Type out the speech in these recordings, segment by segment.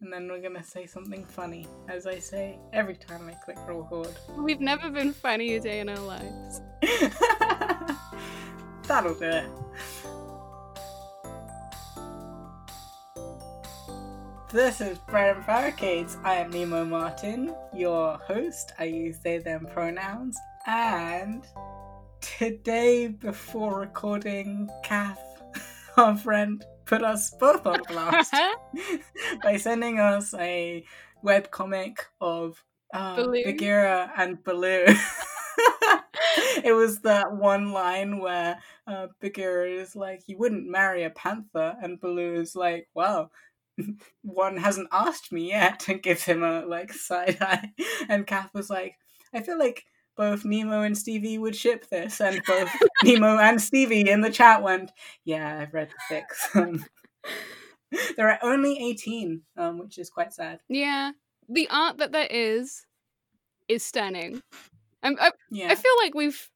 and then we're gonna say something funny, as I say every time I click record. We've never been funny a day in our lives. That'll do it. This is and Barricades. I am Nemo Martin, your host. I use they, them pronouns. And today, before recording, Kath, our friend, put us both on blast by sending us a web comic of uh, Baloo. Bagheera and Baloo. it was that one line where uh, Bagheera is like, "You wouldn't marry a panther," and Baloo is like, "Well." One hasn't asked me yet, and gives him a like side eye. And Kath was like, "I feel like both Nemo and Stevie would ship this," and both Nemo and Stevie in the chat went, "Yeah, I've read the fics." Um, there are only eighteen, um, which is quite sad. Yeah, the art that there is is stunning. I'm, I, Yeah, I feel like we've.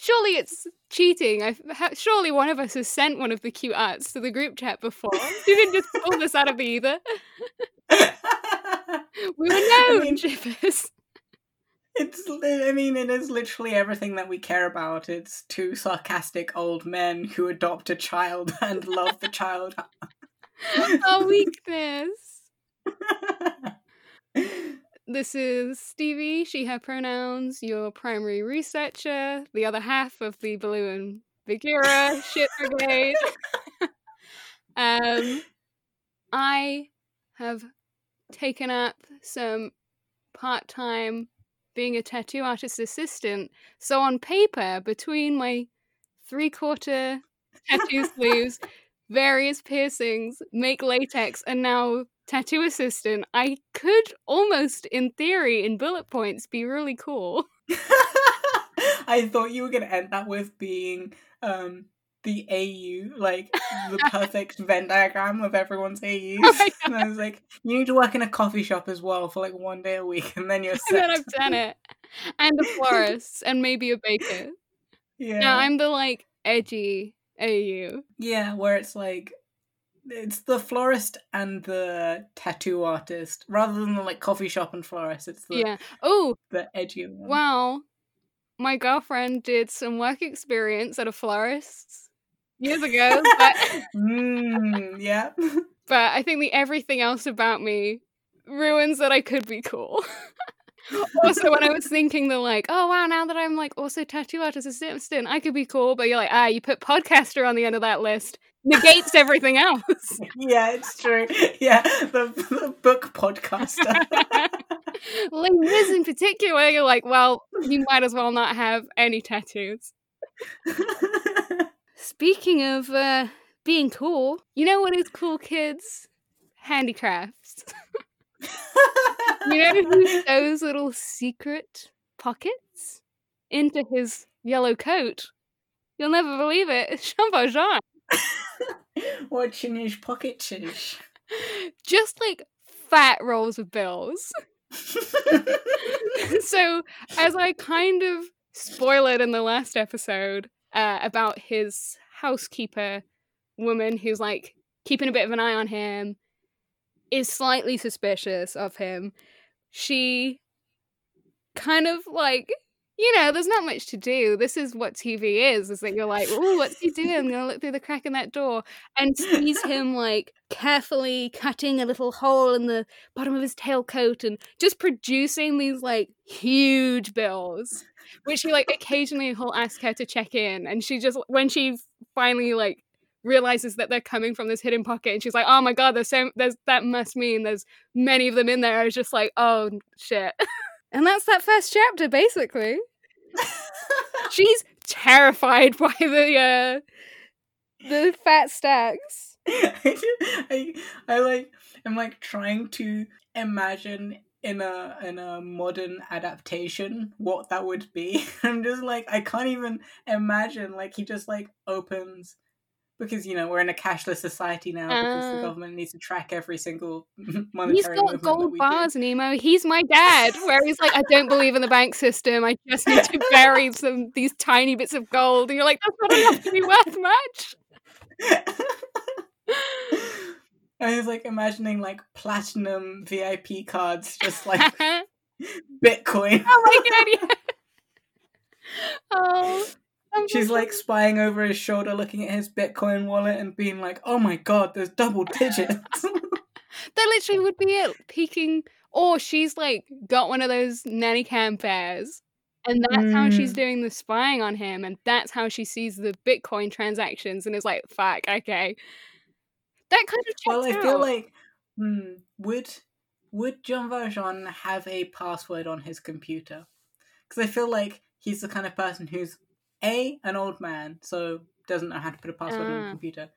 Surely it's cheating. I ha- surely one of us has sent one of the cute arts to the group chat before. You didn't just pull this out of the ether. We were I known mean- shippers. It's, I mean, it is literally everything that we care about. It's two sarcastic old men who adopt a child and love the child. Our weakness. This is Stevie, she, her pronouns, your primary researcher, the other half of the Balloon Bagheera shit brigade. um, I have taken up some part time being a tattoo artist assistant. So on paper, between my three quarter tattoo sleeves, various piercings, make latex, and now tattoo assistant, I could almost, in theory, in bullet points, be really cool. I thought you were going to end that with being um, the AU, like the perfect Venn diagram of everyone's AUs. Oh and I was like, you need to work in a coffee shop as well for like one day a week, and then you're And then I've done it. And a florist, and maybe a baker. Yeah. Yeah, I'm the like edgy AU. Yeah, where it's like it's the florist and the tattoo artist rather than the like coffee shop and florist. It's the Yeah. Oh, the edgy one. well, my girlfriend did some work experience at a florist's years ago, but mm, yeah. but I think the everything else about me ruins that I could be cool. also, when I was thinking the like, oh wow, now that I'm like also tattoo artist assistant, I could be cool, but you're like, ah, you put podcaster on the end of that list, negates everything else. yeah, it's true. Yeah, the, the book podcaster. like Liz in particular, you're like, well, you might as well not have any tattoos. Speaking of uh, being cool, you know what is cool, kids? Handicrafts. You know who those little secret pockets into his yellow coat? You'll never believe it. It's Jean Valjean. What's in his pocket shish? Just like fat rolls of bills. so, as I kind of spoil it in the last episode uh, about his housekeeper woman who's like keeping a bit of an eye on him, is slightly suspicious of him. She kind of like, you know, there's not much to do. This is what TV is, is that you're like, oh, what's he doing? I'm gonna look through the crack in that door and sees him like carefully cutting a little hole in the bottom of his tailcoat and just producing these like huge bills which she like occasionally he'll ask her to check in and she just when she finally like realizes that they're coming from this hidden pocket and she's like oh my god there's so there's that must mean there's many of them in there i was just like oh shit. And that's that first chapter basically. She's terrified by the uh the fat stacks. I, I like I'm like trying to imagine in a in a modern adaptation what that would be. I'm just like I can't even imagine like he just like opens because you know we're in a cashless society now because the Ah. government needs to track every single monetary He's got gold bars, Nemo. He's my dad. Where he's like, I don't believe in the bank system. I just need to bury some these tiny bits of gold. And you're like, that's not enough to be worth much. I was like imagining like platinum VIP cards, just like Bitcoin. oh my god. Oh. She's like spying over his shoulder, looking at his Bitcoin wallet and being like, oh my god, there's double digits. that literally would be it. Peeking. Or she's like got one of those nanny cam bears. And that's mm. how she's Mm. doing the spying on him. And that's how she sees the Bitcoin transactions and is like, fuck, okay. That kind of well, I out. feel like hmm, would would Jean Valjean have a password on his computer? Because I feel like he's the kind of person who's a an old man, so doesn't know how to put a password on a computer.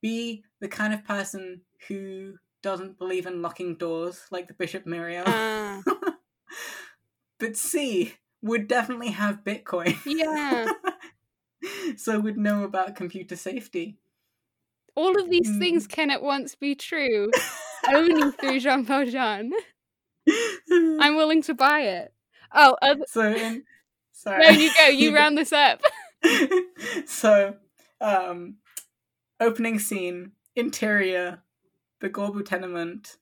B the kind of person who doesn't believe in locking doors, like the Bishop Myriel. Ah. but C would definitely have Bitcoin. yeah. so would know about computer safety. All of these Mm. things can at once be true only through Jean Valjean. I'm willing to buy it. Oh, other- so in sorry. no, you go. You round this up. so, um, opening scene, interior, the Gorbeau tenement.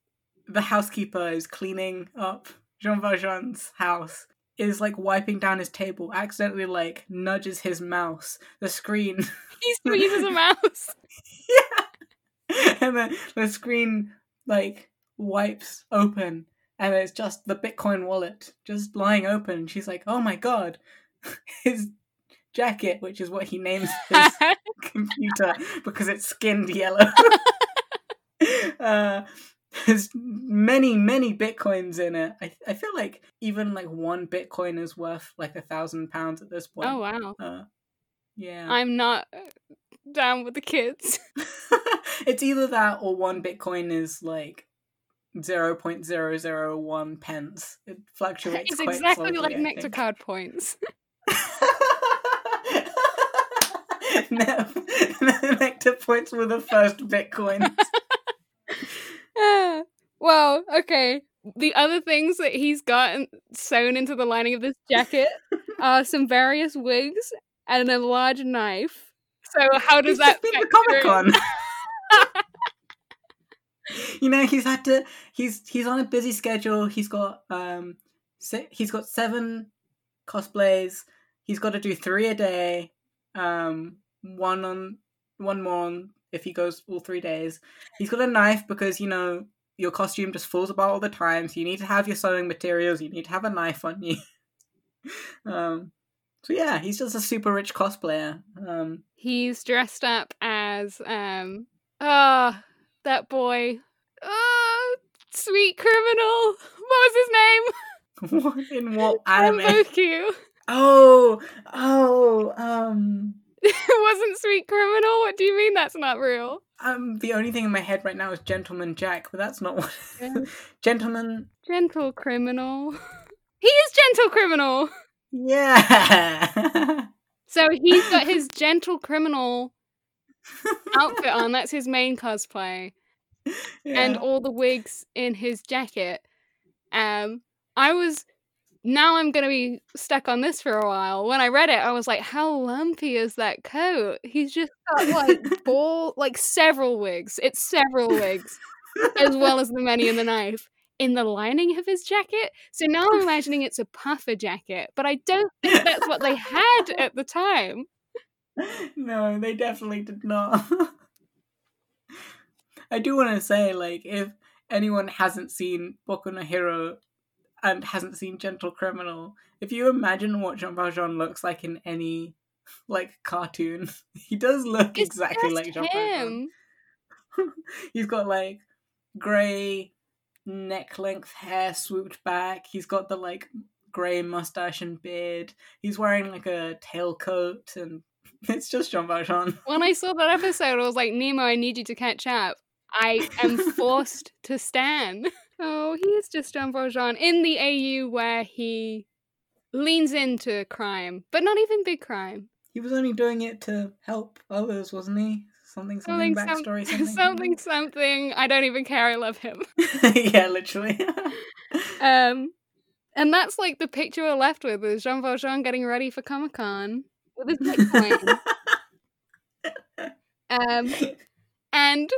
The housekeeper is cleaning up Jean Valjean's house. Is like wiping down his table, accidentally like nudges his mouse. The screen, He squeezes a mouse. yeah, and then the screen like wipes open, and it's just the Bitcoin wallet just lying open. She's like, "Oh my god, his jacket," which is what he names his computer because it's skinned yellow. uh, there's many, many bitcoins in it. I, I feel like even like one bitcoin is worth like a thousand pounds at this point. oh wow. Uh, yeah. I'm not uh, down with the kids. it's either that or one bitcoin is like 0.001 pence. It fluctuates It's exactly slowly, like nectar card points. Ne- Nectar points were the first bitcoins. Well, okay. The other things that he's got sewn into the lining of this jacket are some various wigs and a large knife. So how does He's that just been to? Comic Con. you know, he's had to. He's he's on a busy schedule. He's got um, si- he's got seven cosplays. He's got to do three a day. Um, one on one more on if he goes all three days. He's got a knife because you know your costume just falls apart all the time. So you need to have your sewing materials. You need to have a knife on you. um, so yeah, he's just a super rich cosplayer. Um, He's dressed up as um ah that boy. Ah sweet criminal. What was his name? what in what anime? Oh, oh, um, it wasn't sweet criminal. What do you mean that's not real? Um. The only thing in my head right now is Gentleman Jack, but that's not what. Yeah. Gentleman, Gentle criminal. He is gentle criminal. yeah. So he's got his gentle criminal outfit on. That's his main cosplay, and all the wigs in his jacket. Um, I was. Now I'm gonna be stuck on this for a while. When I read it, I was like, "How lumpy is that coat?" He's just got like ball, like several wigs. It's several wigs, as well as the many in the knife in the lining of his jacket. So now I'm imagining it's a puffer jacket, but I don't think that's what they had at the time. no, they definitely did not. I do want to say, like, if anyone hasn't seen Boku no Hero and hasn't seen Gentle Criminal, if you imagine what Jean Valjean looks like in any like cartoon, he does look It's exactly like Jean Valjean. He's got like grey neck length hair swooped back. He's got the like grey mustache and beard. He's wearing like a tailcoat and it's just Jean Valjean. When I saw that episode, I was like, Nemo, I need you to catch up. I am forced to stand. Oh, he is just Jean Valjean in the AU where he leans into crime, but not even big crime. He was only doing it to help others, wasn't he? Something, something, Something, some- backstory, something. something, something. I don't even care. I love him. yeah, literally. Um, and that's like the picture we're left with is Jean Valjean getting ready for Comic Con with his Bitcoin. um, and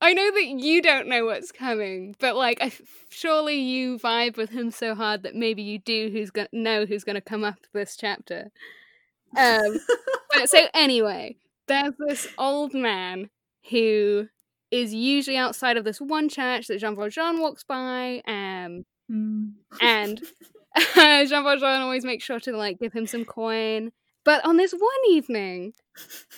I know that you don't know what's coming, but like, I surely you vibe with him so hard that maybe you do who's gonna know who's gonna come up this chapter. Um, but so anyway, there's this old man who is usually outside of this one church that Jean Valjean walks by, um, Mm. and Jean Valjean always makes sure to like give him some coin. But on this one evening,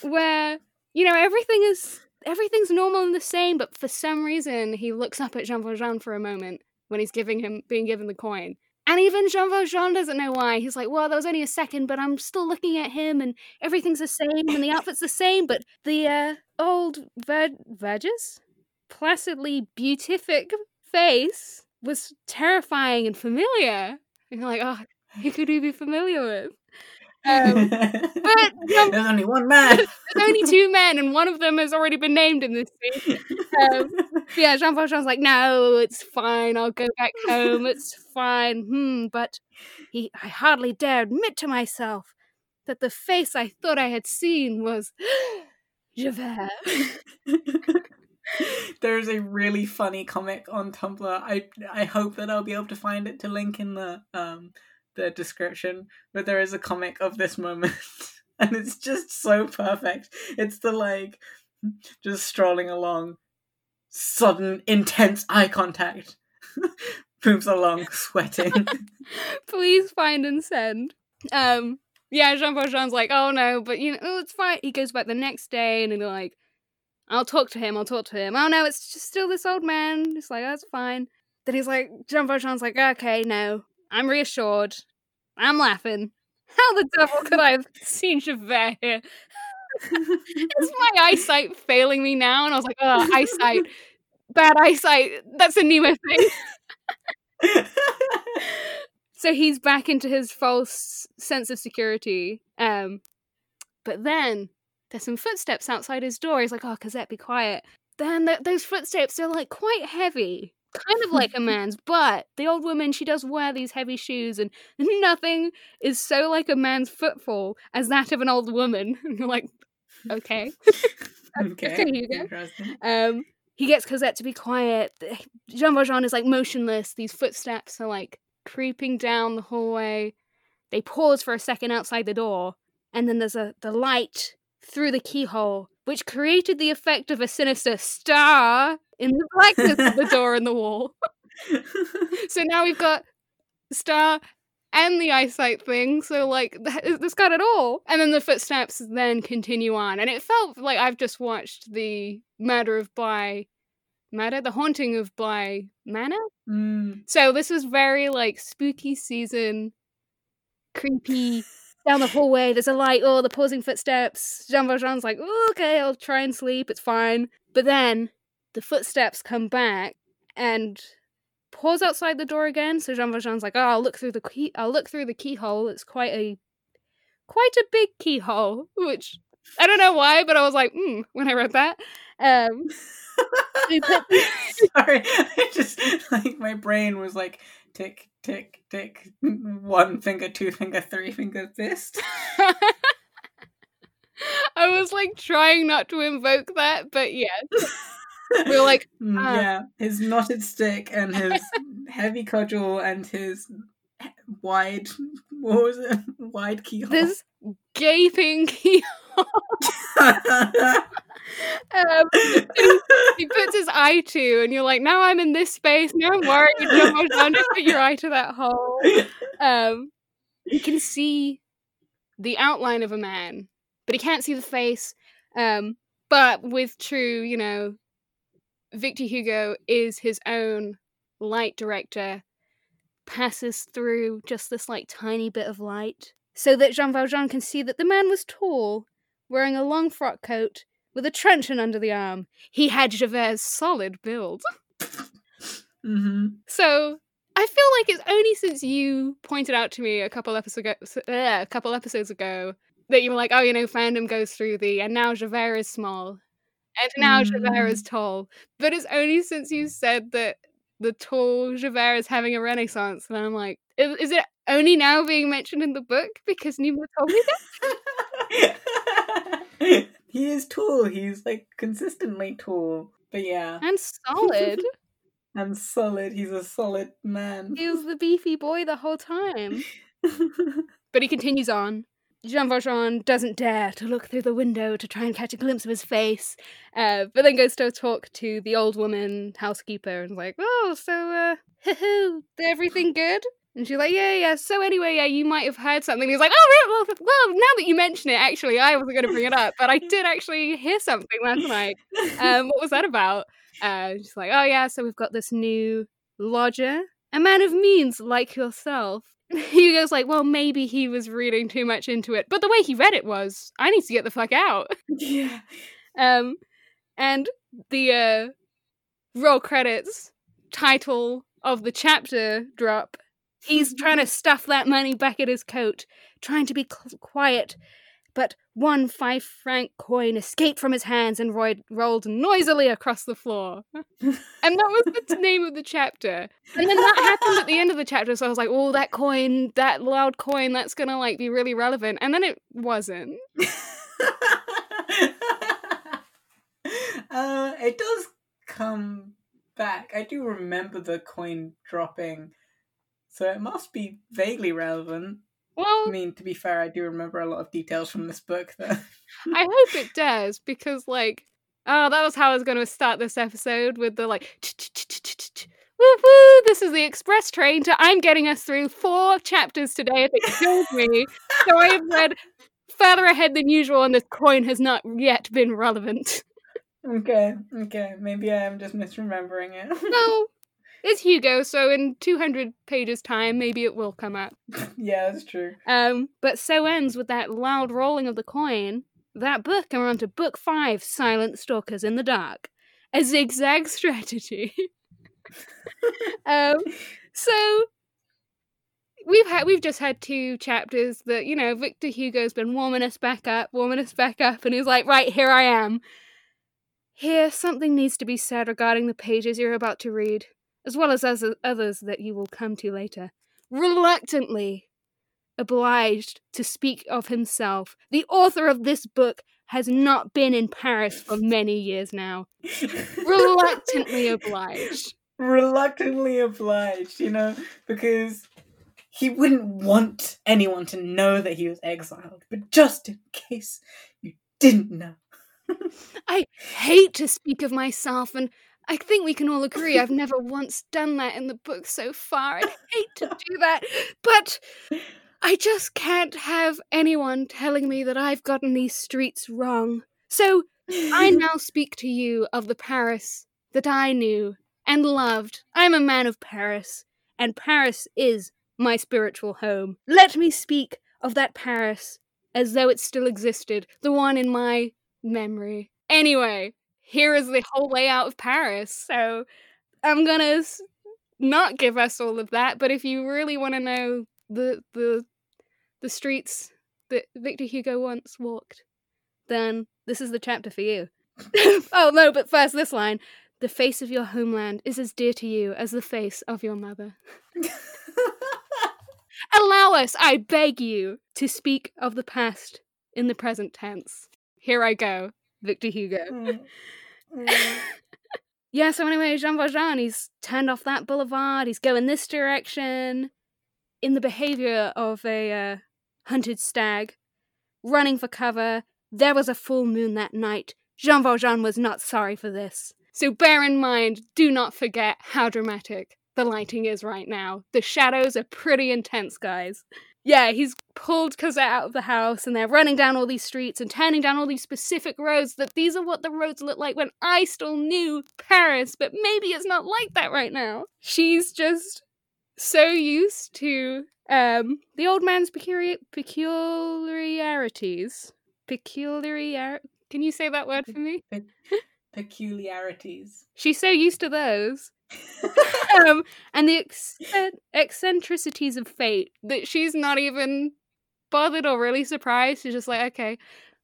where you know everything is everything's normal and the same, but for some reason he looks up at Jean Valjean for a moment when he's giving him being given the coin. And even Jean Valjean doesn't know why. He's like, well, that was only a second, but I'm still looking at him and everything's the same and the outfit's the same, but the uh, old vir- Verges? Placidly beatific face was terrifying and familiar. And you're like, oh, who could he be familiar with? Um, but Jean- There's only one man. there's only two men, and one of them has already been named in this scene. Um, yeah, Jean Valjean's like, no, it's fine. I'll go back home. It's fine. Hmm, but he, I hardly dare admit to myself that the face I thought I had seen was Javert. There's a really funny comic on Tumblr. I I hope that I'll be able to find it to link in the um the description. But there is a comic of this moment, and it's just so perfect. It's the like just strolling along, sudden intense eye contact, moves along sweating. Please find and send. Um, yeah, Jean Valjean's like, oh no, but you know, oh, it's fine. He goes back the next day and he's like, I'll talk to him, I'll talk to him. Oh no, it's just still this old man. It's like, that's fine. Then he's like, Jean Valjean's like, okay, no, I'm reassured. I'm laughing. How the devil could I have seen Javert here? Is my eyesight failing me now? And I was like, oh, eyesight. Bad eyesight. That's a Nemo thing. so he's back into his false sense of security. Um, but then there's some footsteps outside his door. He's like, "Oh, Cosette, be quiet." Then th- those footsteps are like quite heavy, kind of like a man's. But the old woman, she does wear these heavy shoes, and nothing is so like a man's footfall as that of an old woman. And you're like, okay, okay, Okay, you go. interesting. um, he gets Cosette to be quiet. Jean Valjean is like motionless. These footsteps are like creeping down the hallway. They pause for a second outside the door, and then there's a the light through the keyhole, which created the effect of a sinister star in the blackness of the door and the wall. So now we've got star and the eyesight thing. So like th- it's got it all. And then the footsteps then continue on, and it felt like I've just watched the murder of Bly, murder, the haunting of Bly Manor. Mm. So this was very like spooky season, creepy. Down the hallway, there's a light. Oh, the pausing footsteps. Jean Valjean's like, oh, okay, I'll try and sleep. It's fine. But then the footsteps come back and pause outside the door again. So Jean Valjean's like, oh, I'll look through the key. I'll look through the keyhole. It's quite a, quite a big keyhole. Which I don't know why, but I was like, hmm, when I read that. Um, Sorry, I just like my brain was like tick tick tick, one finger, two finger, three finger fist. I was like trying not to invoke that, but yeah, we were like, Mm, ah. yeah, his knotted stick and his heavy cudgel and his wide what was it? Wide keyhole. this gaping keyhole. Um, he puts his eye to, and you're like, now I'm in this space. Now I'm worried. Just put your eye to that hole. Um, you can see the outline of a man, but he can't see the face. Um, but with true, you know, Victor Hugo is his own light director, passes through just this like tiny bit of light, so that Jean Valjean can see that the man was tall, wearing a long frock coat with a truncheon under the arm. He had Javert's solid build. hmm So I feel like it's only since you pointed out to me a couple episodes ago, uh, a couple episodes ago that you were like, oh, you know, fandom goes through the, and now Javert is small, and now Javert mm. is tall. But it's only since you said that the tall Javert is having a renaissance, and I'm like, is, is it only now being mentioned in the book because Nemo told me that? he is tall. He's like consistently tall. but yeah. And solid. and solid. He's a solid man. he was the beefy boy the whole time. But he continues on. Jean Valjean doesn't dare to look through the window to try and catch a glimpse of his face, uh, but then goes to talk to the old woman housekeeper and is like, "Oh, so uh, everything good?" And she's like, "Yeah, yeah. So anyway, yeah, you might have heard something." He's like, "Oh, well, well, now that you mention it, actually, I wasn't going to bring it up, but I did actually hear something last night. Um, what was that about?" Uh, she's like, "Oh, yeah. So we've got this new lodger, a man of means like yourself." Hugo's like, well, maybe he was reading too much into it. But the way he read it was, I need to get the fuck out. yeah. Um, and the uh, roll credits title of the chapter drop. He's trying to stuff that money back in his coat, trying to be cl- quiet, but one five franc coin escaped from his hands and ro- rolled noisily across the floor. and that was the name of the chapter. And then that happened at the end of the chapter, so I was like, oh, that coin, that loud coin, that's gonna like be really relevant. And then it wasn't. uh, it does come back. I do remember the coin dropping, so it must be vaguely relevant. Well, I mean, to be fair, I do remember a lot of details from this book. That I hope it does because, like, oh, that was how I was going to start this episode with the like, woo woo. This is the express train to I'm getting us through four chapters today. If it kills me, so I have read further ahead than usual, and this coin has not yet been relevant. Okay, okay, maybe I am just misremembering it. no, it's Hugo, so in 200 pages' time, maybe it will come up. yeah, that's true. Um, but so ends with that loud rolling of the coin. That book, and we're on to book five Silent Stalkers in the Dark. A zigzag strategy. um, so we've had we've just had two chapters that you know Victor Hugo's been warming us back up, warming us back up, and he's like, right here I am. Here, something needs to be said regarding the pages you're about to read as well as others that you will come to later, reluctantly obliged to speak of himself. The author of this book has not been in Paris for many years now. reluctantly obliged. Reluctantly obliged, you know, because he wouldn't want anyone to know that he was exiled, but just in case you didn't know. I hate to speak of myself and I think we can all agree I've never once done that in the book so far. I hate to do that, but I just can't have anyone telling me that I've gotten these streets wrong. So I now speak to you of the Paris that I knew and loved. I'm a man of Paris, and Paris is my spiritual home. Let me speak of that Paris as though it still existed, the one in my memory. Anyway, here is the whole layout of Paris. So I'm gonna not give us all of that, but if you really want to know the the the streets that Victor Hugo once walked, then this is the chapter for you. oh no, but first this line. The face of your homeland is as dear to you as the face of your mother. Allow us, I beg you, to speak of the past in the present tense. Here I go, Victor Hugo. Mm. Mm. yeah, so anyway, Jean Valjean, he's turned off that boulevard, he's going this direction, in the behavior of a uh, hunted stag, running for cover. There was a full moon that night. Jean Valjean was not sorry for this. So bear in mind, do not forget how dramatic the lighting is right now. The shadows are pretty intense, guys yeah, he's pulled Cosette out of the house and they're running down all these streets and turning down all these specific roads that these are what the roads look like when I still knew Paris, but maybe it's not like that right now. She's just so used to um the old man's peculiar peculiarities. Peculiar Can you say that word for me? Pe- peculiarities. She's so used to those um, and the eccentricities of fate that she's not even bothered or really surprised. She's just like, okay,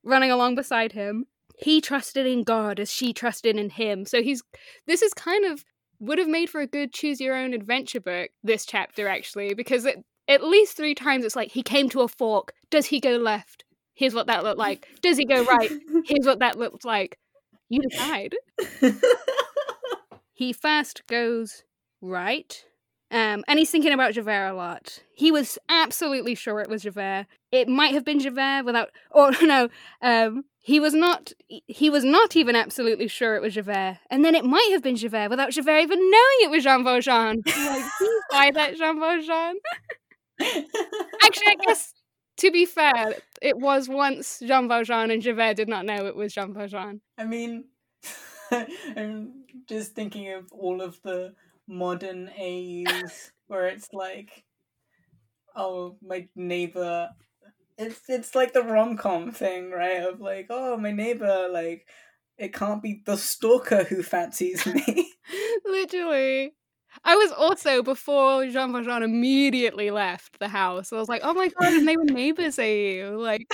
running along beside him. He trusted in God as she trusted in him. So he's this is kind of would have made for a good choose your own adventure book. This chapter actually, because it, at least three times it's like he came to a fork. Does he go left? Here's what that looked like. Does he go right? Here's what that looked like. You decide. he first goes right. Um, and he's thinking about Javert a lot. He was absolutely sure it was Javert. It might have been Javert without, or no, um, he was not. He was not even absolutely sure it was Javert, and then it might have been Javert without Javert even knowing it was Jean Valjean. like, why that Jean Valjean? Actually, I guess to be fair, it was once Jean Valjean, and Javert did not know it was Jean Valjean. I mean, I'm just thinking of all of the modern A's where it's like, oh, my neighbor. It's it's like the rom com thing, right? Of like, oh, my neighbor, like, it can't be the stalker who fancies me. Literally. I was also before Jean Valjean immediately left the house. I was like, "Oh my god!" And they were neighbors. Eh? Like,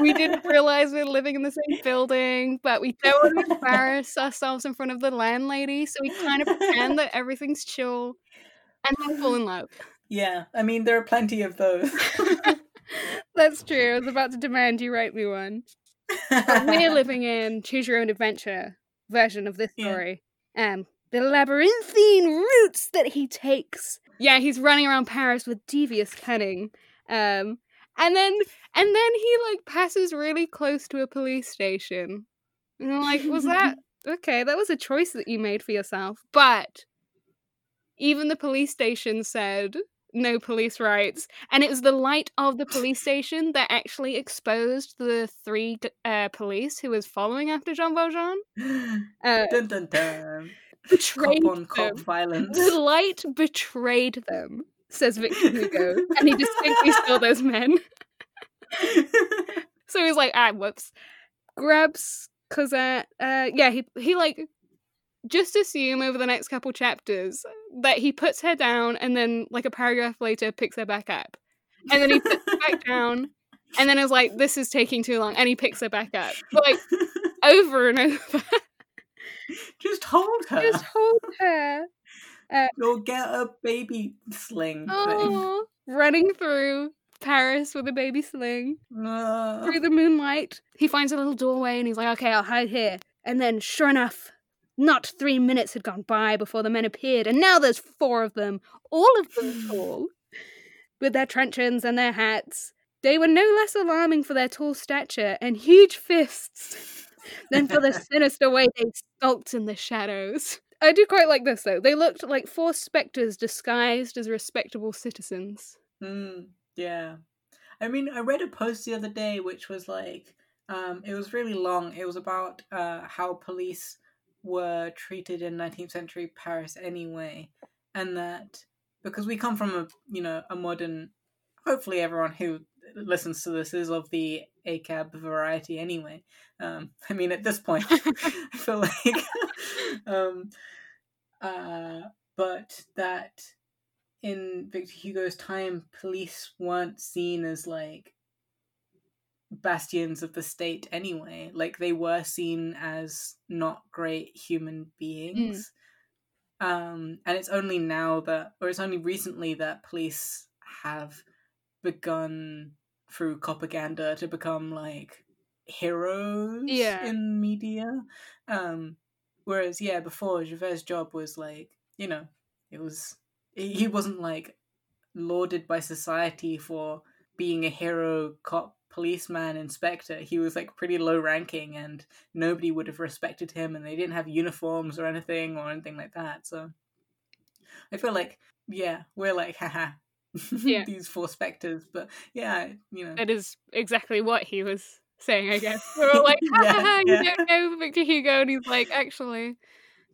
we didn't realize we were living in the same building, but we don't want to embarrass ourselves in front of the landlady, so we kind of pretend that everything's chill, and then fall in love. Yeah, I mean, there are plenty of those. That's true. I was about to demand you write me one. But we're living in choose your own adventure version of this story. Yeah. Um, the labyrinthine routes that he takes. Yeah, he's running around Paris with devious cunning. Um, and then and then he like passes really close to a police station. And I'm like, was that okay? That was a choice that you made for yourself. But even the police station said no police rights, and it was the light of the police station that actually exposed the three uh, police who was following after Jean Valjean. Uh, dun, dun, dun betrayed cop on them. cop violence. The light betrayed them, says Victor Hugo, and he distinctly saw those men. so he's like, ah, whoops. Grabs Cosette. Uh, yeah, he he like just assume over the next couple chapters that he puts her down, and then like a paragraph later picks her back up, and then he puts her back down, and then is like, this is taking too long, and he picks her back up, but like over and over. Just hold her. Just hold her. Uh, You'll get a baby sling oh, thing. Running through Paris with a baby sling. Uh. Through the moonlight. He finds a little doorway and he's like, okay, I'll hide here. And then, sure enough, not three minutes had gone by before the men appeared, and now there's four of them, all of them tall, with their truncheons and their hats. They were no less alarming for their tall stature and huge fists than for the sinister way they skulked in the shadows. I do quite like this though. They looked like four spectres disguised as respectable citizens. Mm, yeah. I mean, I read a post the other day which was like, um, it was really long. It was about uh, how police were treated in 19th century Paris anyway, and that because we come from a you know a modern, hopefully everyone who listens to this is of the ACAB variety anyway. Um, I mean, at this point, I feel like, um, uh, but that in Victor Hugo's time, police weren't seen as like bastions of the state anyway. Like they were seen as not great human beings. Mm. Um, and it's only now that, or it's only recently that police have begun through propaganda to become like heroes yeah. in media. Um, whereas, yeah, before Javert's job was like, you know, it was he wasn't like lauded by society for being a hero cop policeman inspector he was like pretty low ranking and nobody would have respected him and they didn't have uniforms or anything or anything like that so i feel like yeah we're like haha yeah. these four specters. But yeah, you know, it is exactly what he was saying. I guess we are like, yeah, you yeah. don't know Victor Hugo, and he's like, actually,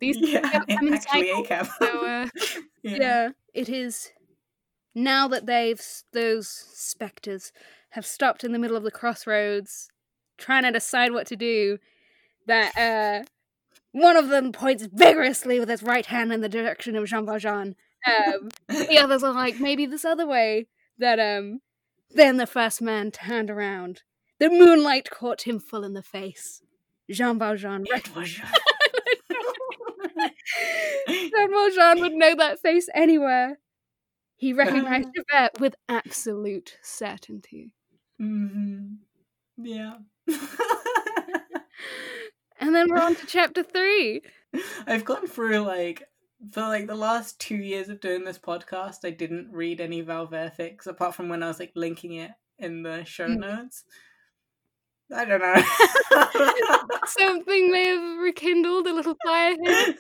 these yeah, actually ACAB. So, uh, yeah. yeah, it is. Now that they've those specters have stopped in the middle of the crossroads, trying to decide what to do, that uh, one of them points vigorously with his right hand in the direction of Jean Valjean, um, the others are like, maybe this other way. That um, then the first man turned around. The moonlight caught him full in the face. Jean Valjean. Valjean, Jean Valjean would know that face anywhere. He recognized Javert with absolute certainty. Mm-hmm. Yeah. And then we're on to chapter three. I've gone through like for like the last two years of doing this podcast, I didn't read any Valvert fics apart from when I was like linking it in the show Mm. notes. I don't know. Something may have rekindled a little fire here.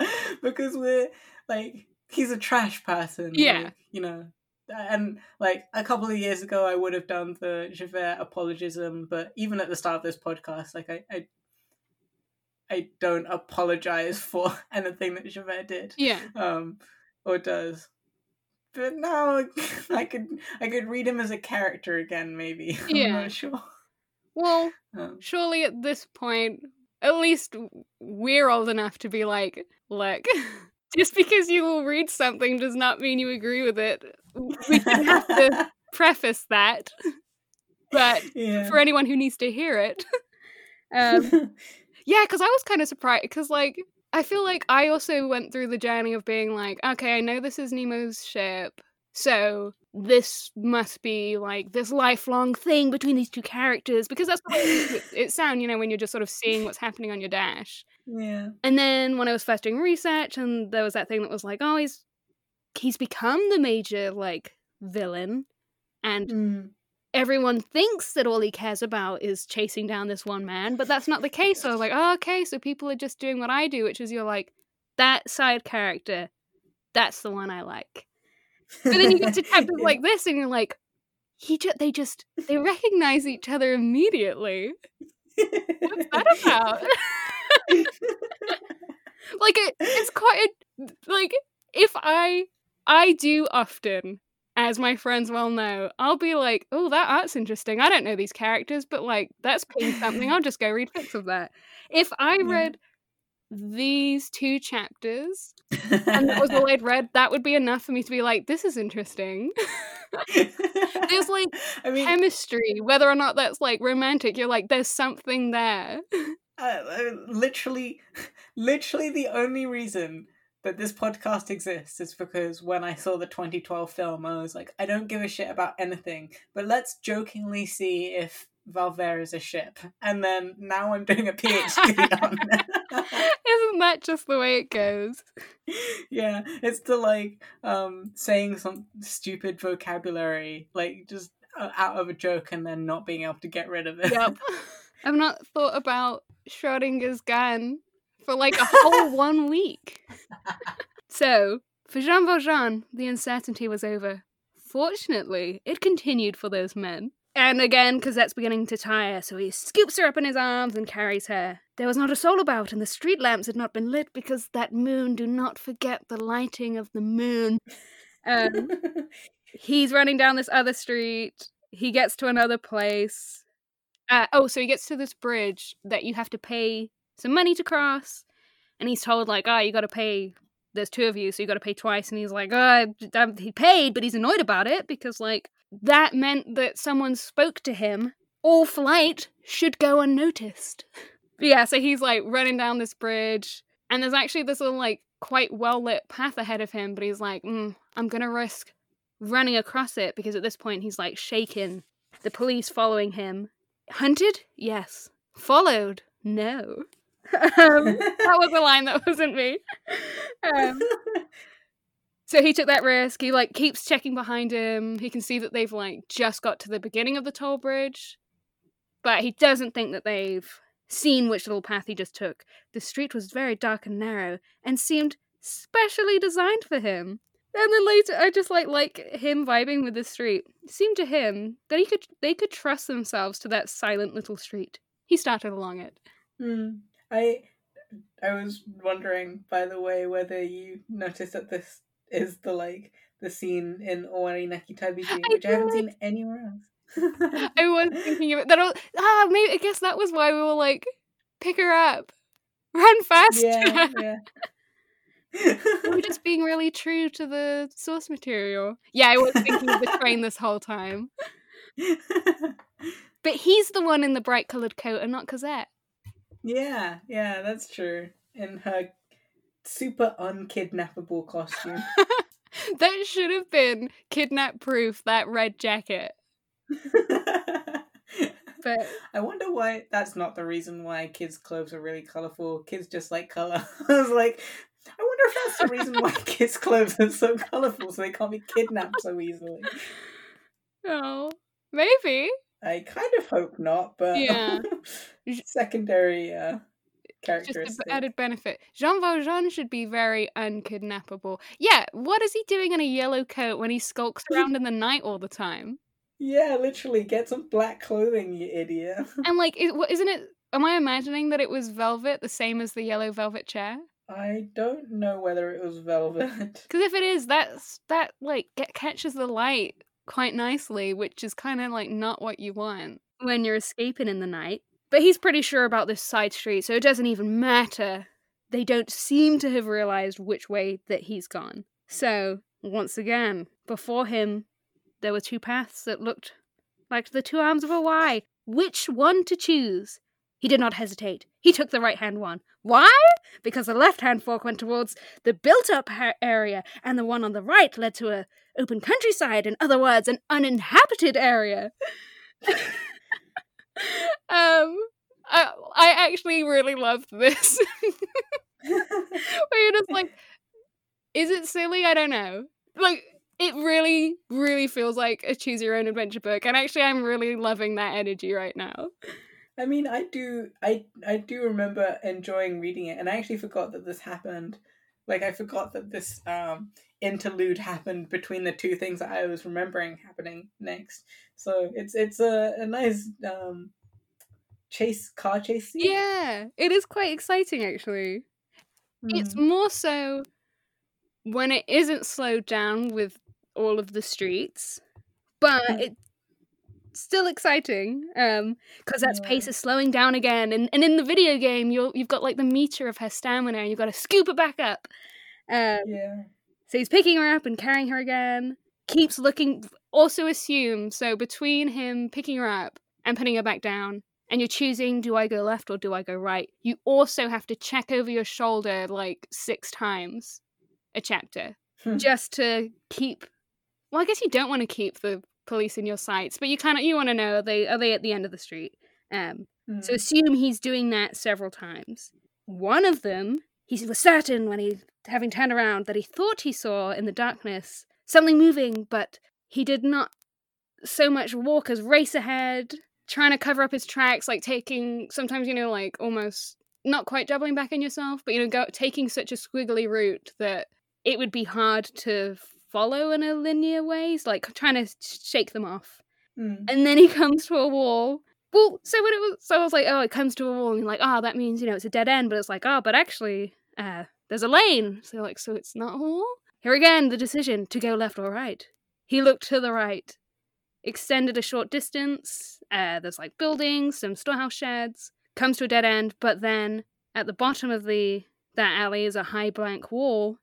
because we're like he's a trash person. Yeah. like, you know. And like a couple of years ago, I would have done the Javert apologism, but even at the start of this podcast, like I, I, I don't apologize for anything that Javert did Yeah. um, or does. But now I could I could read him as a character again, maybe. I'm Yeah. not sure. Well, Um, surely at this point, at least we're old enough to be like, look, just because you will read something does not mean you agree with it. We have to preface that. But yeah. for anyone who needs to hear it, um, yeah, because I was kind of surprised because like I feel like I also went through the journey of being like, okay, I know this is Nemo's ship, so this must be like this lifelong thing between these two characters because that's the way it, it sound, you know, when you're just sort of seeing what's happening on your dash. yeah. And then when I was first doing research, and there was that thing that was like, oh, he's he's become the major like villain, and Mm. everyone thinks that all he cares about is chasing down this one man, but that's not the case. So I was like, oh, okay, so people are just doing what I do, which is you're like, that side character, that's the one I like. But then you get to chapters Yeah. like this, and you're like, he ju- they just they recognize each other immediately. What's that about? like it, it's quite a, like if I I do often, as my friends well know, I'll be like, oh, that art's interesting. I don't know these characters, but like that's paying something. I'll just go read fics of that. If I Yeah. These two chapters and that was all I'd read, that would be enough for me to be like, this is interesting. There's like I mean, chemistry, whether or not that's like romantic, you're like, there's something there. uh, uh, literally, literally the only reason that this podcast exists is because when I saw the 2012 film, I was like, I don't give a shit about anything, but let's jokingly see if Valvert is a ship. And then now I'm doing a PhD on it. Isn't that just the way it goes? yeah, it's the like um saying some stupid vocabulary, like just uh, out of a joke and then not being able to get rid of it. Yep. I've not thought about Schrodinger's gun for like a whole one week. So, for Jean Valjean, the uncertainty was over. Fortunately, it continued for those men. And again, Cosette's beginning to tire, so he scoops her up in his arms and carries her. There was not a soul about, and the street lamps had not been lit because that moon, do not forget the lighting of the moon. Um, he's running down this other street. He gets to another place. Uh, oh, so he gets to this bridge that you have to pay some money to cross, and he's told like, "Oh, you got to pay." There's two of you, so you got to pay twice. And he's like, "Oh, he paid, but he's annoyed about it because like that meant that someone spoke to him. All flight should go unnoticed." Yeah, so he's like running down this bridge, and there's actually this little like quite well lit path ahead of him, but he's like, mm, "I'm gonna risk running across it because at this point he's like shaken. The police following him. Hunted? Yes. Followed? No. um, that was a line that wasn't me. Um, so he took that risk. He like keeps checking behind him. He can see that they've like just got to the beginning of the toll bridge, but he doesn't think that they've seen which little path he just took. The street was very dark and narrow and seemed specially designed for him. And then later, I just like like him vibing with the street. It seemed to him that he could they could trust themselves to that silent little street. He started along it. Hmm. I I was wondering, by the way, whether you noticed that this is the like the scene in Owari Neki Tabiji, which I haven't seen anywhere else. I was thinking of it. That I was, ah, maybe I guess that was why we were like, pick her up, run fast. yeah, yeah. We're just being really true to the source material. Yeah, I was thinking of the train this whole time. But he's the one in the bright coloured coat and not Cosette. yeah, yeah, that's true. In her super unkidnappable costume. that should have been kidnap proof, that red jacket. But I wonder why that's not the reason why kids' clothes are really colorful. Kids just like color. I was like, I wonder if that's the reason why kids' clothes are so colorful, so they can't be kidnapped so easily. oh, maybe. I kind of hope not, but Yeah. secondary uh, Just an added benefit. Jean Valjean should be very unkidnappable. Yeah, what is he doing in a yellow coat when he skulks around in the night all the time? Yeah, literally, get some black clothing, you idiot. And like, is, what, isn't it? Am I imagining that it was velvet, the same as the yellow velvet chair? I don't know whether it was velvet. Because if it is, that's that like get, catches the light quite nicely, which is kind of like not what you want when you're escaping in the night. But he's pretty sure about this side street, so it doesn't even matter. They don't seem to have realized which way that he's gone. So once again, before him, there were two paths that looked like the two arms of a Y. Which one to choose? He did not hesitate. He took the right hand one. Why? Because the left hand fork went towards the built up ha- area, and the one on the right led to a open countryside, in other words, an uninhabited area. um, I, I actually really loved this. Where you're just like, is it silly? I don't know. Like, it really, really feels like a choose your own adventure book, and actually, I'm really loving that energy right now. I mean, I do, I, I do remember enjoying reading it, and I actually forgot that this happened. Like, I forgot that this um, interlude happened between the two things that I was remembering happening next. So it's it's a, a nice um, chase car chase scene. Yeah, it is quite exciting actually. It's Mm. more so when it isn't slowed down with all of the streets, but Mm. it's still exciting. Um, because that pace is slowing down again, and and in the video game, you're you've got like the meter of her stamina, and you've got to scoop it back up. Um, yeah. So he's picking her up and carrying her again. Keeps looking. Also assume so between him picking her up and putting her back down, and you're choosing do I go left or do I go right. You also have to check over your shoulder like six times a chapter Hmm. just to keep. Well, I guess you don't want to keep the police in your sights, but you kind of you want to know are they are they at the end of the street. Um, so Mm. assume he's doing that several times. One of them, he was certain when he, having turned around, that he thought he saw in the darkness something moving, but he did not so much walk as race ahead, trying to cover up his tracks, like taking sometimes you know like almost not quite doubling back on yourself, but you know go, taking such a squiggly route that it would be hard to follow in a linear ways, like trying to shake them off Mm. and then he comes to a wall. Well, so when it was, so I was like, oh, it comes to a wall, and you're like, oh, that means you know it's a dead end, but it's like, oh, but actually, uh, there's a lane. So like, so it's not a wall. Here again, the decision to go left or right. He looked to the right, extended a short distance. Uh, there's like buildings, some storehouse sheds. Comes to a dead end, but then at the bottom of the that alley is a high blank wall.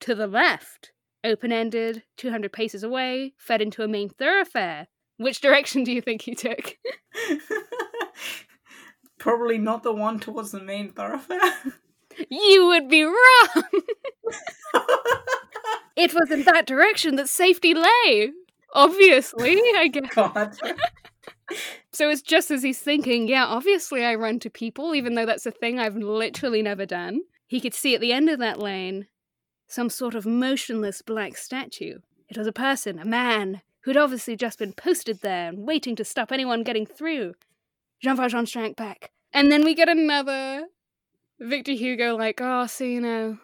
To the left, open ended, 200 paces away, fed into a main thoroughfare. Which direction do you think he took? Probably not the one towards the main thoroughfare. You would be wrong! it was in that direction that safety lay! Obviously, I guess. God. So it's just as he's thinking, yeah, obviously I run to people, even though that's a thing I've literally never done. He could see at the end of that lane some sort of motionless black statue. It was a person, a man, who'd obviously just been posted there and waiting to stop anyone getting through. Jean Valjean shrank back. And then we get another Victor Hugo, like, oh, so you know,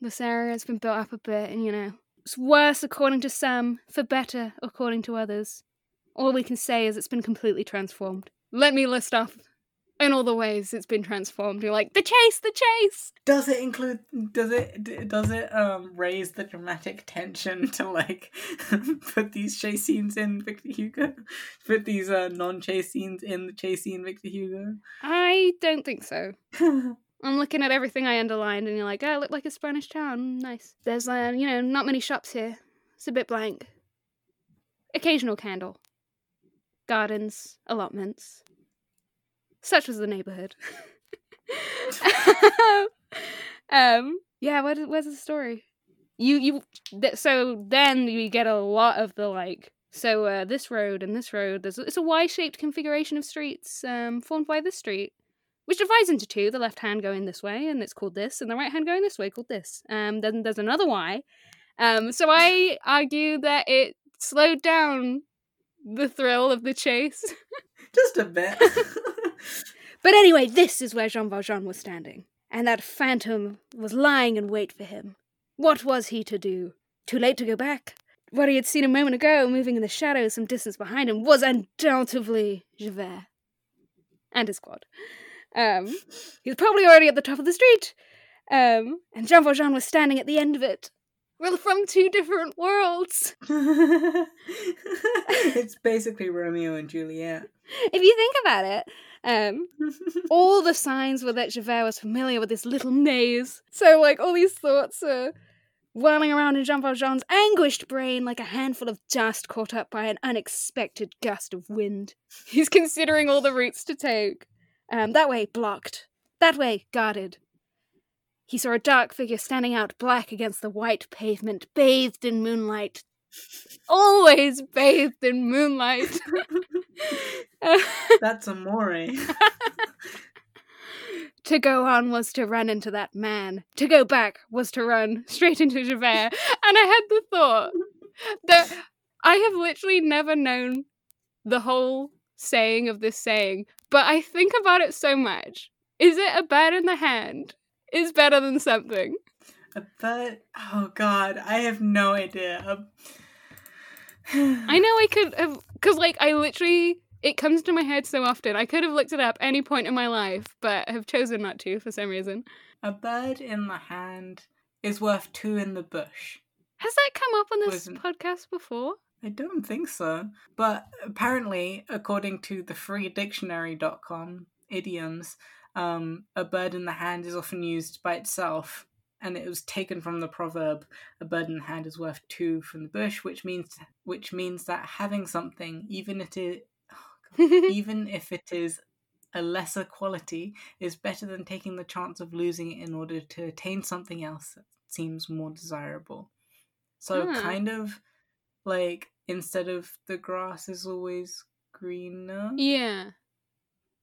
this area's been built up a bit, and you know, it's worse according to some, for better according to others. All we can say is it's been completely transformed. Let me list off in all the ways it's been transformed. You're like, the chase, the chase! Does it include? Does it? Does it um raise the dramatic tension to like put these chase scenes in Victor Hugo? Put these uh non-chase scenes in the chase scene Victor Hugo? I don't think so. I'm looking at everything I underlined, and you're like, oh, it looked like a Spanish town. Nice. There's, uh, you know, not many shops here. It's a bit blank. Occasional candle. Gardens, allotments. Such was the neighborhood. um, yeah, what, where's the story? You, you, th- so then you get a lot of the, like, So uh, this road and this road, there's it's a Y-shaped configuration of streets um, formed by this street, which divides into two. The left hand going this way, and it's called this, and the right hand going this way, called this. Um, then there's another Y. Um, so I argue that it slowed down the thrill of the chase. Just a bit. but anyway, this is where Jean Valjean was standing, and that phantom was lying in wait for him. What was he to do? Too late to go back? What he had seen a moment ago, moving in the shadows some distance behind him, was undoubtedly Javert and his squad. Um, he was probably already at the top of the street, um, and Jean Valjean was standing at the end of it. We're from two different worlds. it's basically Romeo and Juliet. If you think about it, um, all the signs were that Javert was familiar with this little maze. So, like, all these thoughts are whirling around in Jean Valjean's anguished brain like a handful of dust caught up by an unexpected gust of wind. He's considering all the routes to take. Um, that way, blocked. That way, guarded. He saw a dark figure standing out black against the white pavement, bathed in moonlight. Always bathed in moonlight. That's amore. to go on was to run into that man. To go back was to run straight into Javert. and I had the thought that I have literally never known the whole saying of this saying, but I think about it so much. Is it a bird in the hand? Is better than something. A bird? Oh god, I have no idea. Um, I know I could have, because like I literally it comes to my head so often. I could have looked it up any point in my life, but have chosen not to for some reason. A bird in the hand is worth two in the bush. Has that come up on this Wasn't... podcast before? I don't think so. But apparently, according to the freedictionary.com idioms, um, a bird in the hand is often used by itself. And it was taken from the proverb "a bird in the hand is worth two from the bush," which means which means that having something, even if it even if it is a lesser quality, is better than taking the chance of losing it in order to attain something else that seems more desirable. So, hmm. kind of like instead of the grass is always greener. Yeah.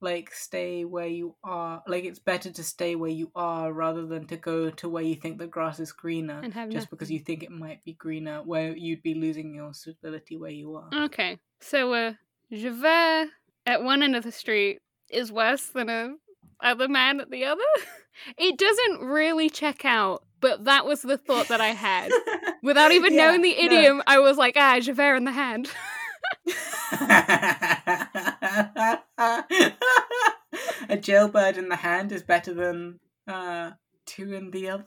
Like, stay where you are. Like, it's better to stay where you are rather than to go to where you think the grass is greener and have just nothing. because you think it might be greener, where you'd be losing your stability where you are. Okay. So, uh, Javert at one end of the street is worse than a other man at the other. It doesn't really check out, but that was the thought that I had. Without even yeah, knowing the idiom, no. I was like, ah, Javert in the hand. a jailbird in the hand is better than uh, two in the other.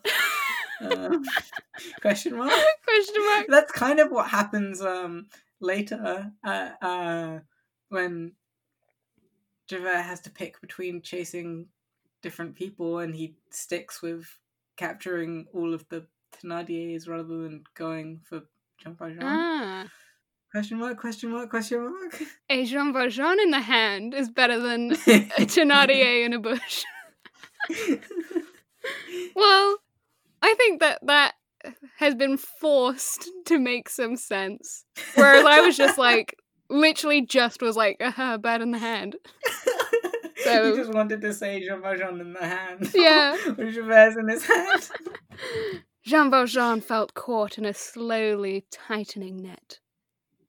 Uh, question mark? Question mark. That's kind of what happens um, later. Uh, uh, when Javert has to pick between chasing different people and he sticks with capturing all of the Thénardiers rather than going for Jean Valjean. Ah. Question mark, question mark, question mark. A Jean Valjean in the hand is better than a Thénardier in a bush. well, I think that that has been forced to make some sense. Whereas I was just like, literally just was like, uh, bad in the hand. So you just wanted to say Jean Valjean in the hand. Yeah. With Javert in his hand. Jean Valjean felt caught in a slowly tightening net.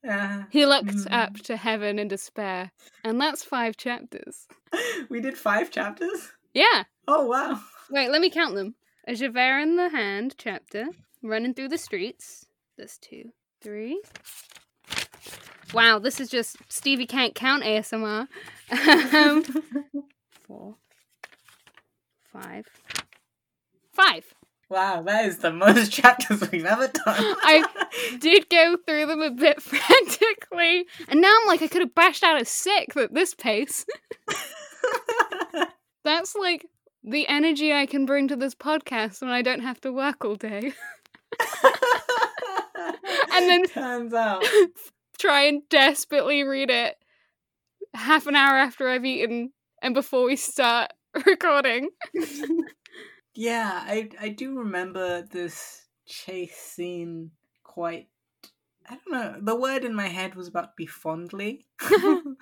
Uh, he looked mm. up to heaven in despair, and that's five chapters. We did five chapters? Yeah. Oh, wow. Wait, let me count them. A Javert in the hand chapter, running through the streets. That's two, three, Wow, this is just Stevie can't count ASMR. Um, four, five, five. Wow, that is the most chapters we've ever done. I did go through them a bit frantically, and now I'm like, I could have bashed out a six at this pace. That's like the energy I can bring to this podcast when I don't have to work all day. and then turns out try and desperately read it half an hour after I've eaten and before we start recording. yeah, I I do remember this chase scene quite I don't know. The word in my head was about to be fondly. um,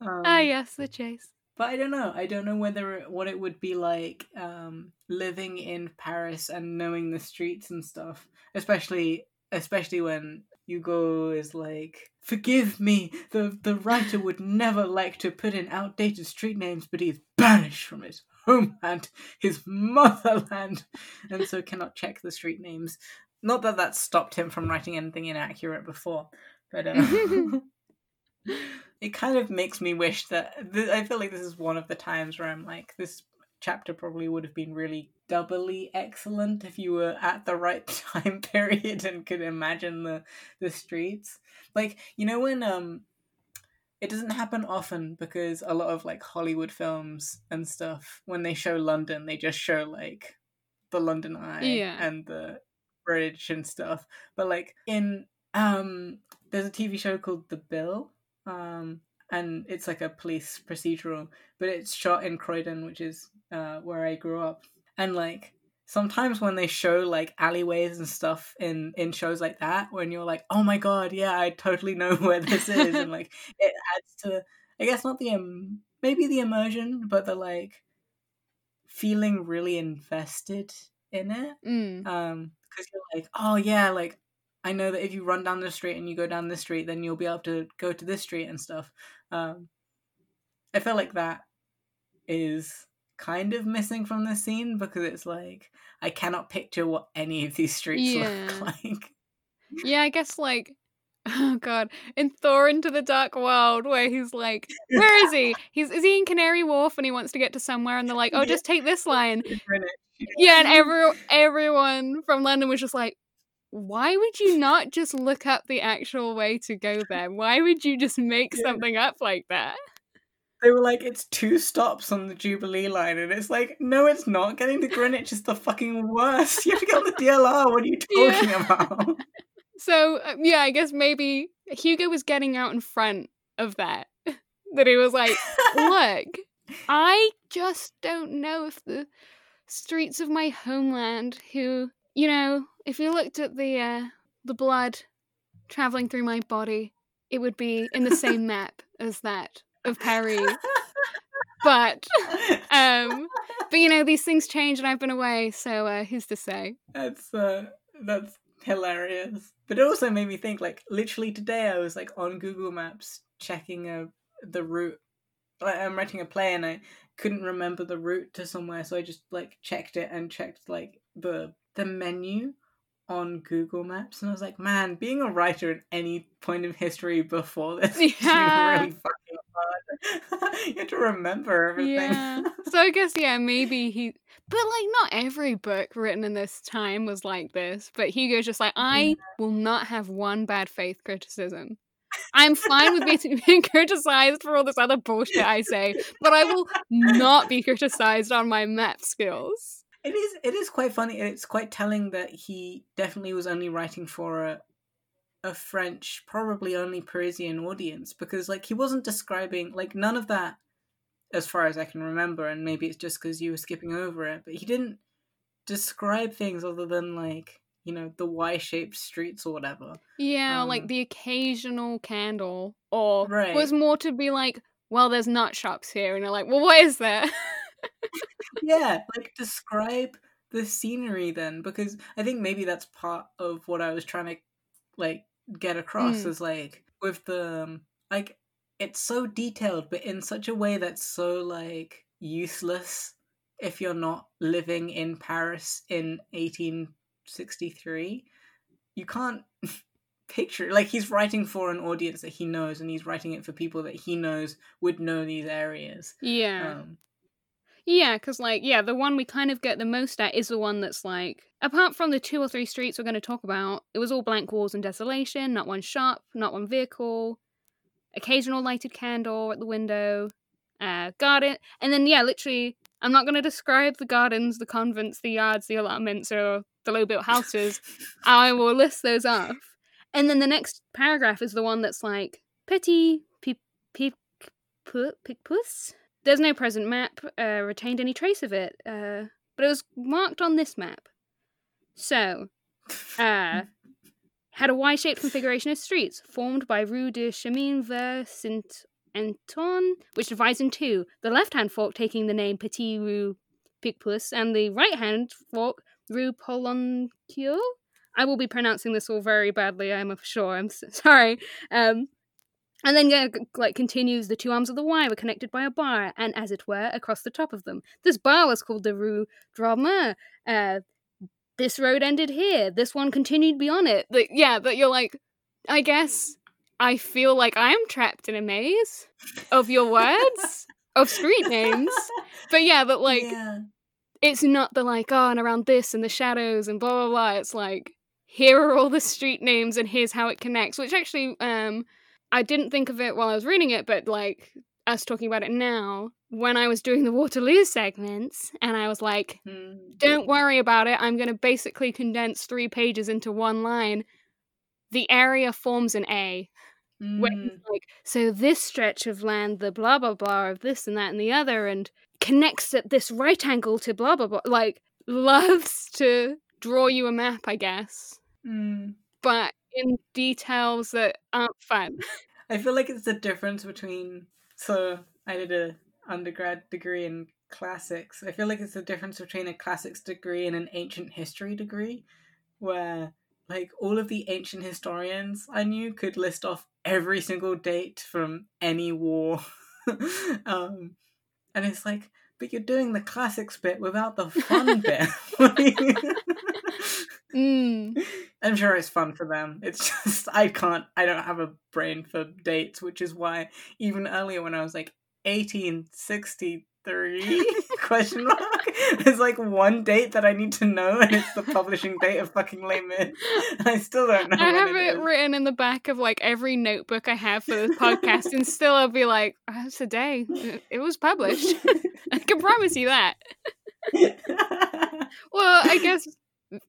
ah, yes, the chase. But I don't know. I don't know whether it, what it would be like um, living in Paris and knowing the streets and stuff, especially especially when Hugo is like, "Forgive me. The the writer would never like to put in outdated street names, but he is banished from his homeland, his motherland, and so cannot check the street names." Not that that stopped him from writing anything inaccurate before, but uh, it kind of makes me wish that th- I feel like this is one of the times where I'm like, this chapter probably would have been really doubly excellent if you were at the right time period and could imagine the the streets. Like you know when um it doesn't happen often because a lot of like Hollywood films and stuff when they show London they just show like the London Eye yeah. and the bridge and stuff. But like in um there's a TV show called The Bill. Um and it's like a police procedural, but it's shot in Croydon, which is uh, where I grew up. And like sometimes when they show like alleyways and stuff in in shows like that, when you're like, oh my god, yeah, I totally know where this is, and like it adds to, I guess not the um, maybe the immersion, but the like feeling really invested in it. Mm. Um, because you're like, oh yeah, like I know that if you run down the street and you go down this street, then you'll be able to go to this street and stuff. Um, I feel like that is kind of missing from the scene because it's like I cannot picture what any of these streets Yeah. look like. Yeah, I guess like oh god, in Thor into the Dark World, where he's like, where is he? He's is he in Canary Wharf and he wants to get to somewhere, and they're like, oh, just take this line. Yeah, and every everyone from London was just like, why would you not just look up the actual way to go there? Why would you just make Yeah. something up like that? They were like, it's two stops on the Jubilee line, and it's like, no, it's not. Getting to Greenwich is the fucking worst. You have to get on the DLR. What are you talking Yeah. about? So uh, yeah, I guess maybe Hugo was getting out in front of that. that he was like, look, I just don't know if the streets of my homeland, who you know, if you looked at the uh, the blood traveling through my body, it would be in the same map as that of Paris. But um, but you know, these things change, and I've been away, so uh, who's to say? That's uh, that's hilarious. But it also made me think. Like literally today, I was like on Google Maps checking uh, the route. Like, I'm writing a play, and I couldn't remember the route to somewhere, so I just like checked it and checked like the the menu on Google Maps, and I was like, man, being a writer at any point in history before this is really fucking hard. you have to remember everything. Yeah. So I guess yeah, maybe he but like not every book written in this time was like this, but Hugo's just like I will not have one bad faith criticism. I'm fine with being, being criticized for all this other bullshit I say, but I will not be criticized on my map skills. It is. It is quite funny. It's quite telling that he definitely was only writing for a, a French, probably only Parisian audience, because like he wasn't describing like none of that, as far as I can remember, and maybe it's just because you were skipping over it, but he didn't describe things other than like you know the Y-shaped streets or whatever. Yeah, Um, like the occasional candle, or Right. was more to be like, well, there's nut shops here, and you're like, well, what is there? yeah, like describe the scenery then, because I think maybe that's part of what I was trying to like get across Mm. is like with the um, like it's so detailed, but in such a way that's so like useless if you're not living in Paris in 1863. You can't picture like he's writing for an audience that he knows, and he's writing it for people that he knows would know these areas. yeah. Um, Yeah, because, like, yeah, the one we kind of get the most at is the one that's like, apart from the two or three streets we're going to talk about, it was all blank walls and desolation, not one shop, not one vehicle, occasional lighted candle at the window, uh, garden, and then, yeah, literally, I'm not going to describe the gardens, the convents, the yards, the allotments, or the low built houses. I will list those off. And then the next paragraph is the one that's like, petit, peep, peep, pu- pick puss? There's no present map uh, retained any trace of it, uh, but it was marked on this map. So, uh, had a Y-shaped configuration of streets formed by Rue de Chemin Vert Saint Anton, which divides in two. The left-hand fork taking the name Petit Rue Picpus, and the right-hand fork Rue Polonceau. I will be pronouncing this all very badly. I'm sure. I'm sorry. Um, and then yeah, like continues the two arms of the Y were connected by a bar, and as it were, across the top of them. This bar was called the Rue Droit Uh, this road ended here. This one continued beyond it. Like, yeah, but you're like, I guess I feel like I am trapped in a maze of your words of street names. But yeah, but like, yeah. it's not the like, oh, and around this and the shadows and blah blah blah. It's like, here are all the street names and here's how it connects. Which actually, um, I didn't think of it while I was reading it, but like us talking about it now, when I was doing the Waterloo segments, and I was like, Hmm. don't worry about it, I'm going to basically condense three pages into one line. The area forms an A. Where Mm. like, so this stretch of land, the blah blah blah of this and that and the other, and connects at this right angle to blah blah blah. Like, loves to draw you a map, I guess, Mm. but in details that aren't fun. I feel like it's the difference between. So I did a undergrad degree in classics. I feel like it's the difference between a classics degree and an ancient history degree, where like all of the ancient historians I knew could list off every single date from any war, um, and it's like, but you're doing the classics bit without the fun bit. Mm. I'm sure it's fun for them. It's just I can't. I don't have a brain for dates, which is why even earlier when I was like 1863 question mark, there's like one date that I need to know, and it's the publishing date of fucking Les Mis. I still don't know. I have it it written in the back of like every notebook I have for this podcast, and still I'll be like, oh, "It's a day. It- It was published. I can promise you that." Well, I guess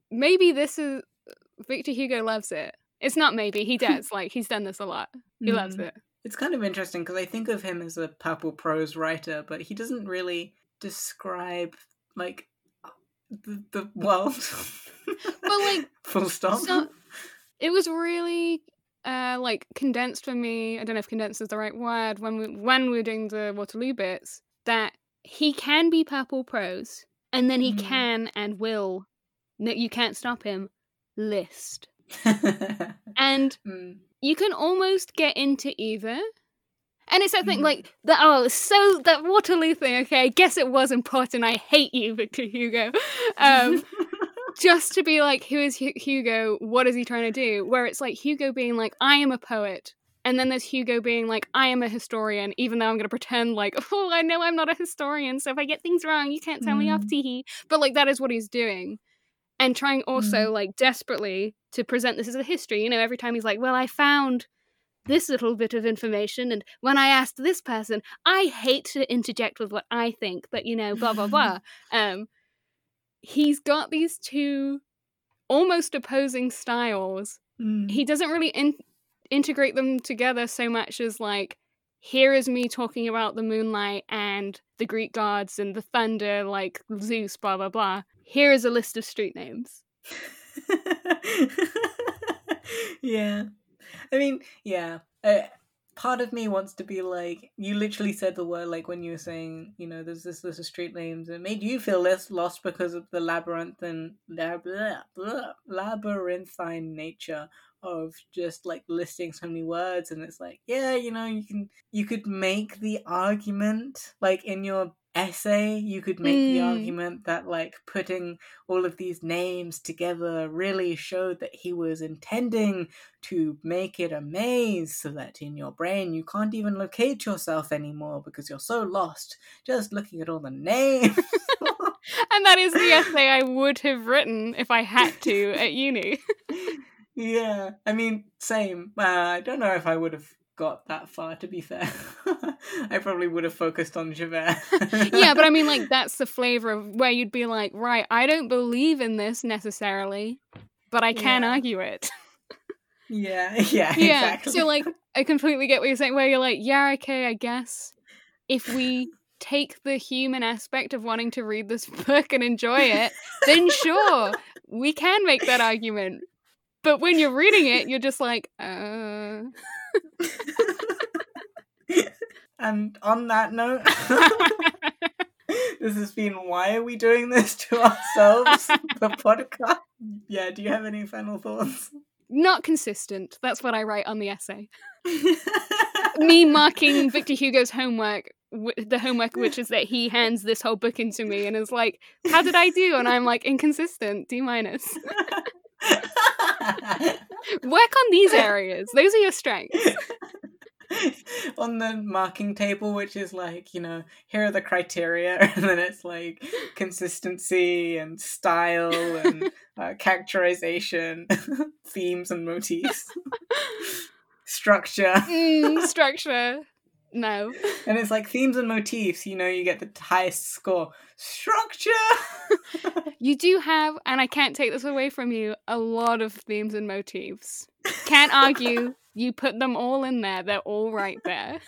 maybe this is Victor Hugo loves it. It's not maybe he does. Like he's done this a lot. He loves Mm. it. It's kind of interesting because I think of him as a purple prose writer, but he doesn't really describe like the, the world. But like full stop. So it was really uh like condensed for me. I don't know if condensed is the right word when we when we were doing the Waterloo bits that he can be purple prose and then he Mhm. can and will no you can't stop him list. And Mm. you can almost get into either. And it's that thing Mhm. like that oh so that Waterloo thing, okay, I guess it was important. I hate you, Victor Hugo. Um just to be like, who is Hu- Hugo? What is he trying to do? Where it's like Hugo being like, I am a poet. And then there's Hugo being like, I am a historian, even though I'm going to pretend like, oh, I know I'm not a historian. So if I get things wrong, you can't tell me off, Mm. teehee. But like, that is what he's doing. And trying also like desperately to present this as a history. You know, every time he's like, well, I found this little bit of information. And when I asked this person, I hate to interject with what I think, but you know, blah, blah, blah. um, he's got these two almost opposing styles. Mm. He doesn't really in- integrate them together so much as like, here is me talking about the moonlight and the Greek gods and the thunder, like Zeus, blah, blah, blah. Here is a list of street names. yeah. I mean, yeah. Uh, part of me wants to be like, you literally said the word like when you were saying, you know, there's this list of street names. It made you feel less lost because of the labyrinth and lab- blah, blah, labyrinthine nature of just like listing so many words and it's like yeah you know you can you could make the argument like in your essay you could make the Mm. argument that like putting all of these names together really showed that he was intending to make it a maze so that in your brain you can't even locate yourself anymore because you're so lost just looking at all the names And that is the essay I would have written if I had to at uni. yeah i mean same uh, i don't know if i would have got that far to be fair i probably would have focused on javert yeah, but I mean, like, that's the flavor of where you'd be like, right, I don't believe in this necessarily, but I can Yeah. argue it. yeah yeah yeah. exactly So, like, I completely get what you're saying, where you're like, yeah, okay, I guess if we take the human aspect of wanting to read this book and enjoy it, then sure, we can make that argument. But when you're reading it, you're just like, uh. and on that note, this has been why are we doing this to ourselves? the podcast. Yeah. Do you have any final thoughts? Not consistent. That's what I write on the essay. Me marking Victor Hugo's homework, w- the homework which is that he hands this whole book into me and is like, "How did I do?" And I'm like, "Inconsistent, D minus." Work on these areas. Those are your strengths. on the marking table, which is like, you know, here are the criteria, and then it's like consistency and style and uh, characterization, themes and motifs, structure. Mm, structure. No. And it's like themes and motifs, you know, you get the highest score. Structure! you do have, and I can't take this away from you, a lot of themes and motifs. Can't argue. You put them all in there. They're all right there.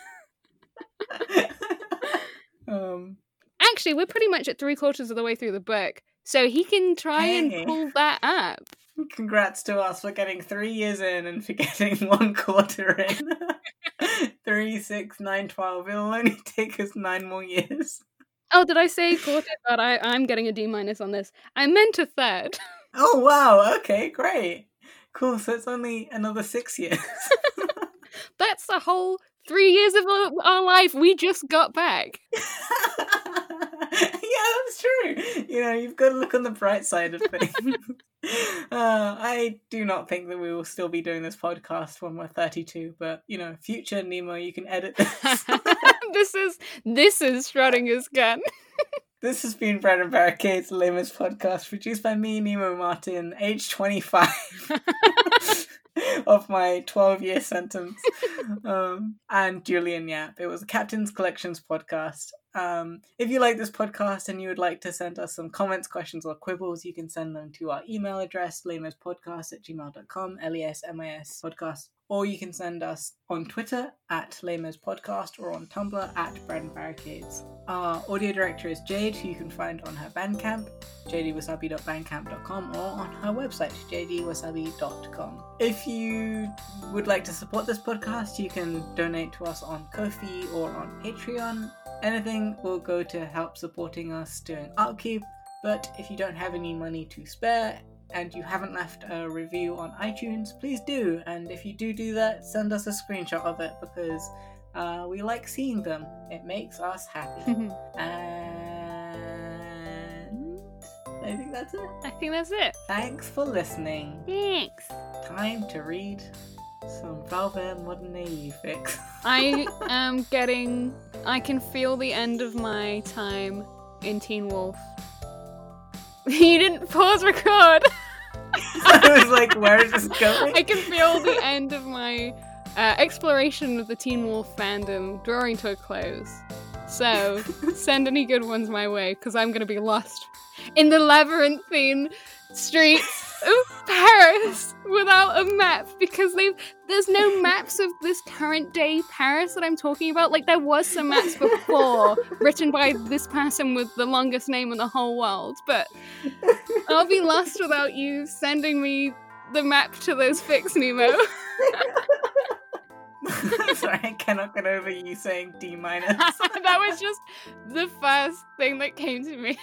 um, Actually, we're pretty much at three quarters of the way through the book, so he can try Hey. and pull that up. congrats to us for getting three years in and for getting one quarter in. Three, six, nine, twelve. It'll only take us nine more years. Oh, did I say quarter? But I, I'm getting a D minus on this. I meant a third. Oh wow, okay, great. Cool, so it's only another six years. That's the whole three years of our life we just got back. That's true. You know, you've got to look on the bright side of things. uh, I do not think that we will still be doing this podcast when we're 32, but you know, future Nemo, you can edit this. this is this is Schrodinger's gun. this has been Bread and Barricades, the Les Mis podcast, produced by me, Nemo Martin, age 25. of my 12 year sentence um, and Julian Yap. It was a Captain's Collections podcast. Um, if you like this podcast and you would like to send us some comments, questions, or quibbles, you can send them to our email address, lesmispodcast at gmail.com, L-E-S-M-I-S podcast, or you can send us on Twitter at lesmispodcast or on Tumblr at Brand Barricades. Our audio director is Jade, who you can find on her Bandcamp, jdwasabi.bandcamp.com, or on her website, jdwasabi.com. If you would like to support this podcast, you can donate to us on Ko-fi or on Patreon. Anything will go to help supporting us doing upkeep, but if you don't have any money to spare and you haven't left a review on iTunes, please do. And if you do do that, send us a screenshot of it because uh, we like seeing them. It makes us happy. and I think that's it. I think that's it. Thanks for listening. Thanks. Time to read some Valvert Modern AU fics. I am getting. I can feel the end of my time in Teen Wolf. You didn't pause record. I was like, where is this going? I can feel the end of my uh, exploration of the Teen Wolf fandom drawing to a close. So send any good ones my way, because I'm gonna be lost in the labyrinthine streets of Paris without a map because they've there's no maps of this current day Paris that I'm talking about. Like there was some maps before written by this person with the longest name in the whole world, but I'll be lost without you sending me the map to those fics Nemo. Sorry, I cannot get over you saying D minus. that was just the first thing that came to me.